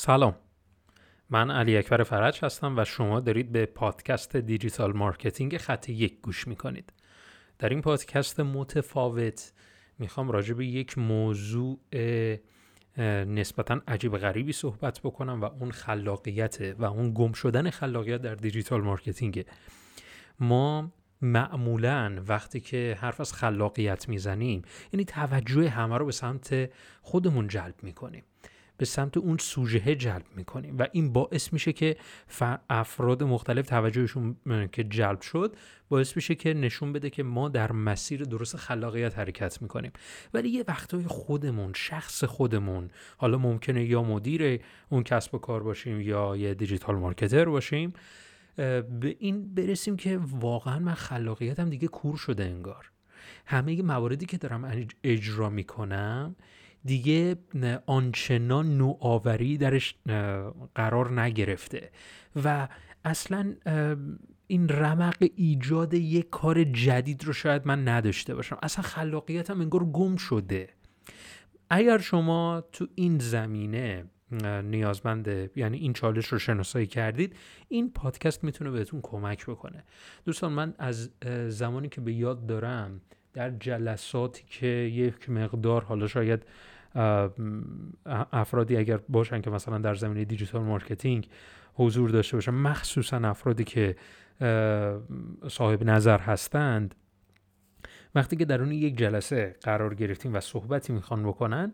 سلام. من علی اکبر فرج هستم و شما دارید به پادکست digital marketing خط یک گوش می‌کنید. در این پادکست متفاوت می‌خوام راجع به یک موضوع نسبتا عجیب غریبی صحبت بکنم و اون خلاقیت و اون گم شدن خلاقیت در digital marketing. ما معمولا وقتی که حرف از خلاقیت می‌زنیم یعنی توجه همه رو به سمت خودمون جلب می‌کنیم. به سمت اون سوژه جلب می‌کنیم و این باعث میشه که افراد مختلف توجهشون که جلب شد باعث میشه که نشون بده که ما در مسیر درست خلاقیت حرکت می‌کنیم. ولی یه وقتای خودمون شخص خودمون حالا ممکنه یا مدیر اون کسب و کار باشیم یا یه دیجیتال مارکتر باشیم به این برسیم که واقعا من خلاقیتم دیگه کور شده انگار. همه مواردی که دارم اجرا می‌کنم دیگه آنچنان نوآوری درش قرار نگرفته و اصلا این رمق ایجاد یک کار جدید رو شاید من نداشته باشم. اصلا خلاقیتم انگار گم شده. اگر شما تو این زمینه نیازمنده یعنی این چالش رو شناسایی کردید این پادکست می‌تونه بهتون کمک بکنه. دوستان من از زمانی که به یاد دارم در جلساتی که یک مقدار حالا شاید افرادی اگر باشن که مثلا در زمینه digital marketing حضور داشته باشن مخصوصا افرادی که صاحب نظر هستند وقتی که در اون یک جلسه قرار گرفتیم و صحبتی می‌خوان بکنن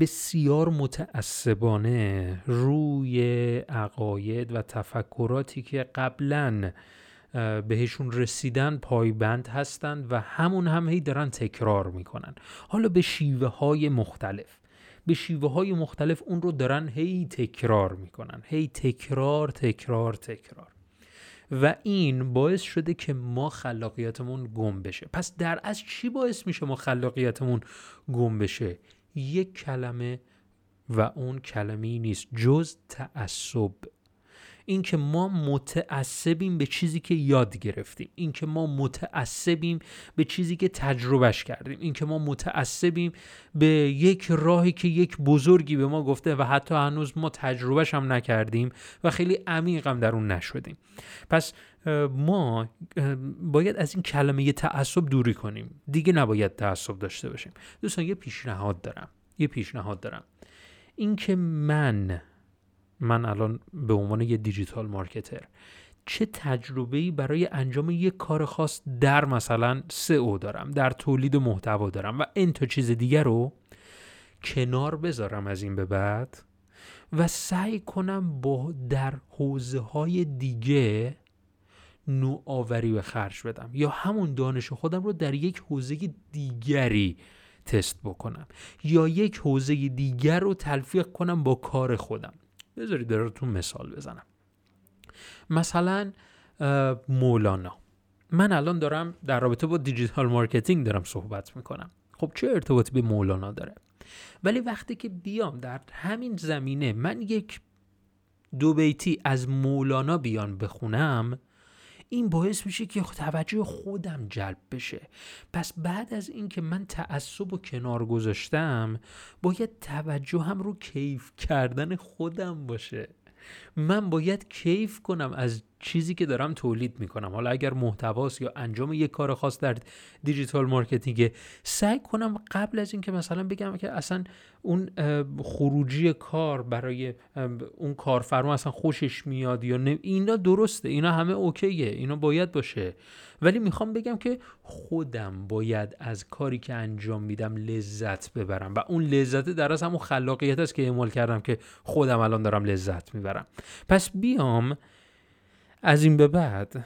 بسیار متعصبانه روی عقاید و تفکراتی که قبلا بهشون رسیدن پایبند هستند و همون هم هی دارن تکرار می‌کنن. حالا به شیوه های مختلف. به شیوه های مختلف اون رو دارن هی تکرار می‌کنن. هی تکرار تکرار تکرار. و این باعث شده که ما خلاقیتمون گم بشه. پس در از چی باعث میشه ما خلاقیتمون گم بشه؟ یک کلمه و اون کلمه نیست. جز تعصب. اینکه ما متعصبیم به چیزی که یاد گرفتیم. اینکه ما متعصبیم به چیزی که تجربهش کردیم. اینکه ما متعصبیم به یک راهی که یک بزرگی به ما گفته و حتی هنوز ما تجربهش هم نکردیم و خیلی عمیقم در اون نشدیم. پس ما باید از این کلمه تعصب دوری کنیم. دیگه نباید تعصب داشته باشیم. دوستان یه پیشنهاد دارم. یه پیشنهاد دارم. اینکه من من الان به عنوان یه دیجیتال مارکتر. چه تجربه برای انجام یک کار خاص در مثلا سئو دارم در تولید محتوا دارم و این تا چیز دیگر رو کنار بذارم از این به بعد و سعی کنم با در حوزه های دیگه نوآوری به خرج بدم یا همون دانش خودم رو در یک حوزه دیگری تست بکنم یا یک حوزه دیگر رو تلفیق کنم با کار خودم. بذارید براتون مثال بزنم. مثلا مولانا. من الان دارم در رابطه با digital marketing دارم صحبت می‌کنم. خب چه ارتباطی به مولانا داره؟ ولی وقتی که بیام در همین زمینه من یک دو بیتی از مولانا بیام بخونم این باعث میشه که توجه خودم جلب بشه. پس بعد از اینکه من تعصب و کنار گذاشتم باید توجهم رو کیف کردن خودم باشه. من باید کیف کنم از چیزی که دارم تولید می‌کنم. حالا اگر محتواست یا انجام یک کار خاص در digital marketing سعی کنم قبل از اینکه مثلا بگم که اصلا اون خروجی کار برای اون کارفرما اصلا خوشش میاد یا نه اینا درسته اینا همه اوکیه اینا باید باشه. ولی می‌خوام بگم که خودم باید از کاری که انجام میدم لذت ببرم و اون لذت در از همون خلاقیت است که اعمال کردم که خودم الان دارم لذت می‌برم. پس بیام از این به بعد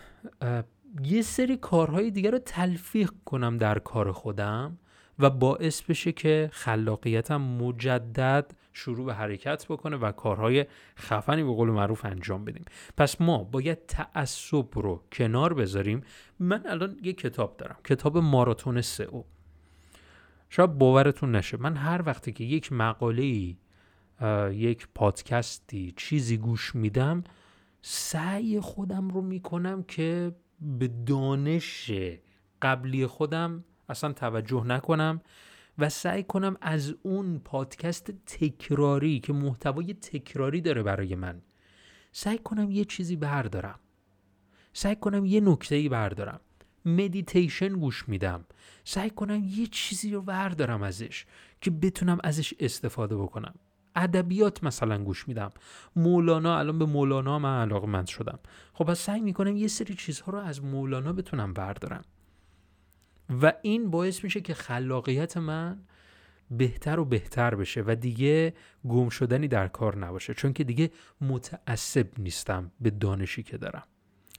یه سری کارهای دیگر رو تلفیق کنم در کار خودم و باعث بشه که خلاقیتم مجدد شروع به حرکت بکنه و کارهای خفنی به قول معروف انجام بدیم. پس ما باید تعصب رو کنار بذاریم. من الان یه کتاب دارم کتاب ماراتون سئو شاید باورتون نشه من هر وقتی که یک مقاله یک پادکستی چیزی گوش میدم سعی خودم رو می‌کنم که به دانش قبلی خودم اصلا توجه نکنم و سعی کنم از اون پادکست تکراری که محتوای تکراری داره برای من سعی کنم یه چیزی بردارم. سعی کنم یه نکته ای بردارم. مدیتیشن گوش میدم. سعی کنم یه چیزی رو بردارم ازش که بتونم ازش استفاده بکنم. ادبیات مثلا گوش میدم. مولانا الان به مولانا من علاقمند شدم. خب پس سعی می‌کنم یه سری چیزها رو از مولانا بتونم بردارم. و این باعث میشه که خلاقیت من بهتر و بهتر بشه و دیگه گم شدنی در کار نباشه. چون که دیگه متعصب نیستم به دانشی که دارم.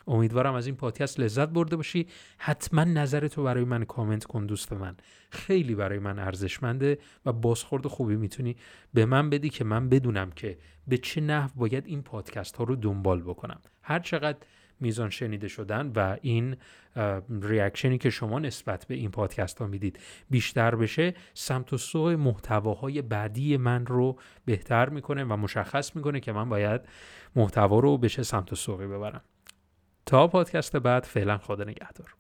امیدوارم از این پادکست لذت برده باشی. حتما نظرتو برای من کامنت کن دوست من. خیلی برای من ارزشمنده و بازخورد خوبی می‌تونی به من بدی که من بدونم که به چه نحو باید این پادکست ها رو دنبال بکنم. هر چقدر میزان شنیده شدن و این ریاکشنی که شما نسبت به این پادکست ها می‌دید بیشتر بشه سمت و سوق محتواهای بعدی من رو بهتر می‌کنه و مشخص می‌کنه که من باید محتوا رو بشه سمت و سوقی ببرم. تا پادکست بعد فعلا خدا نگهدار.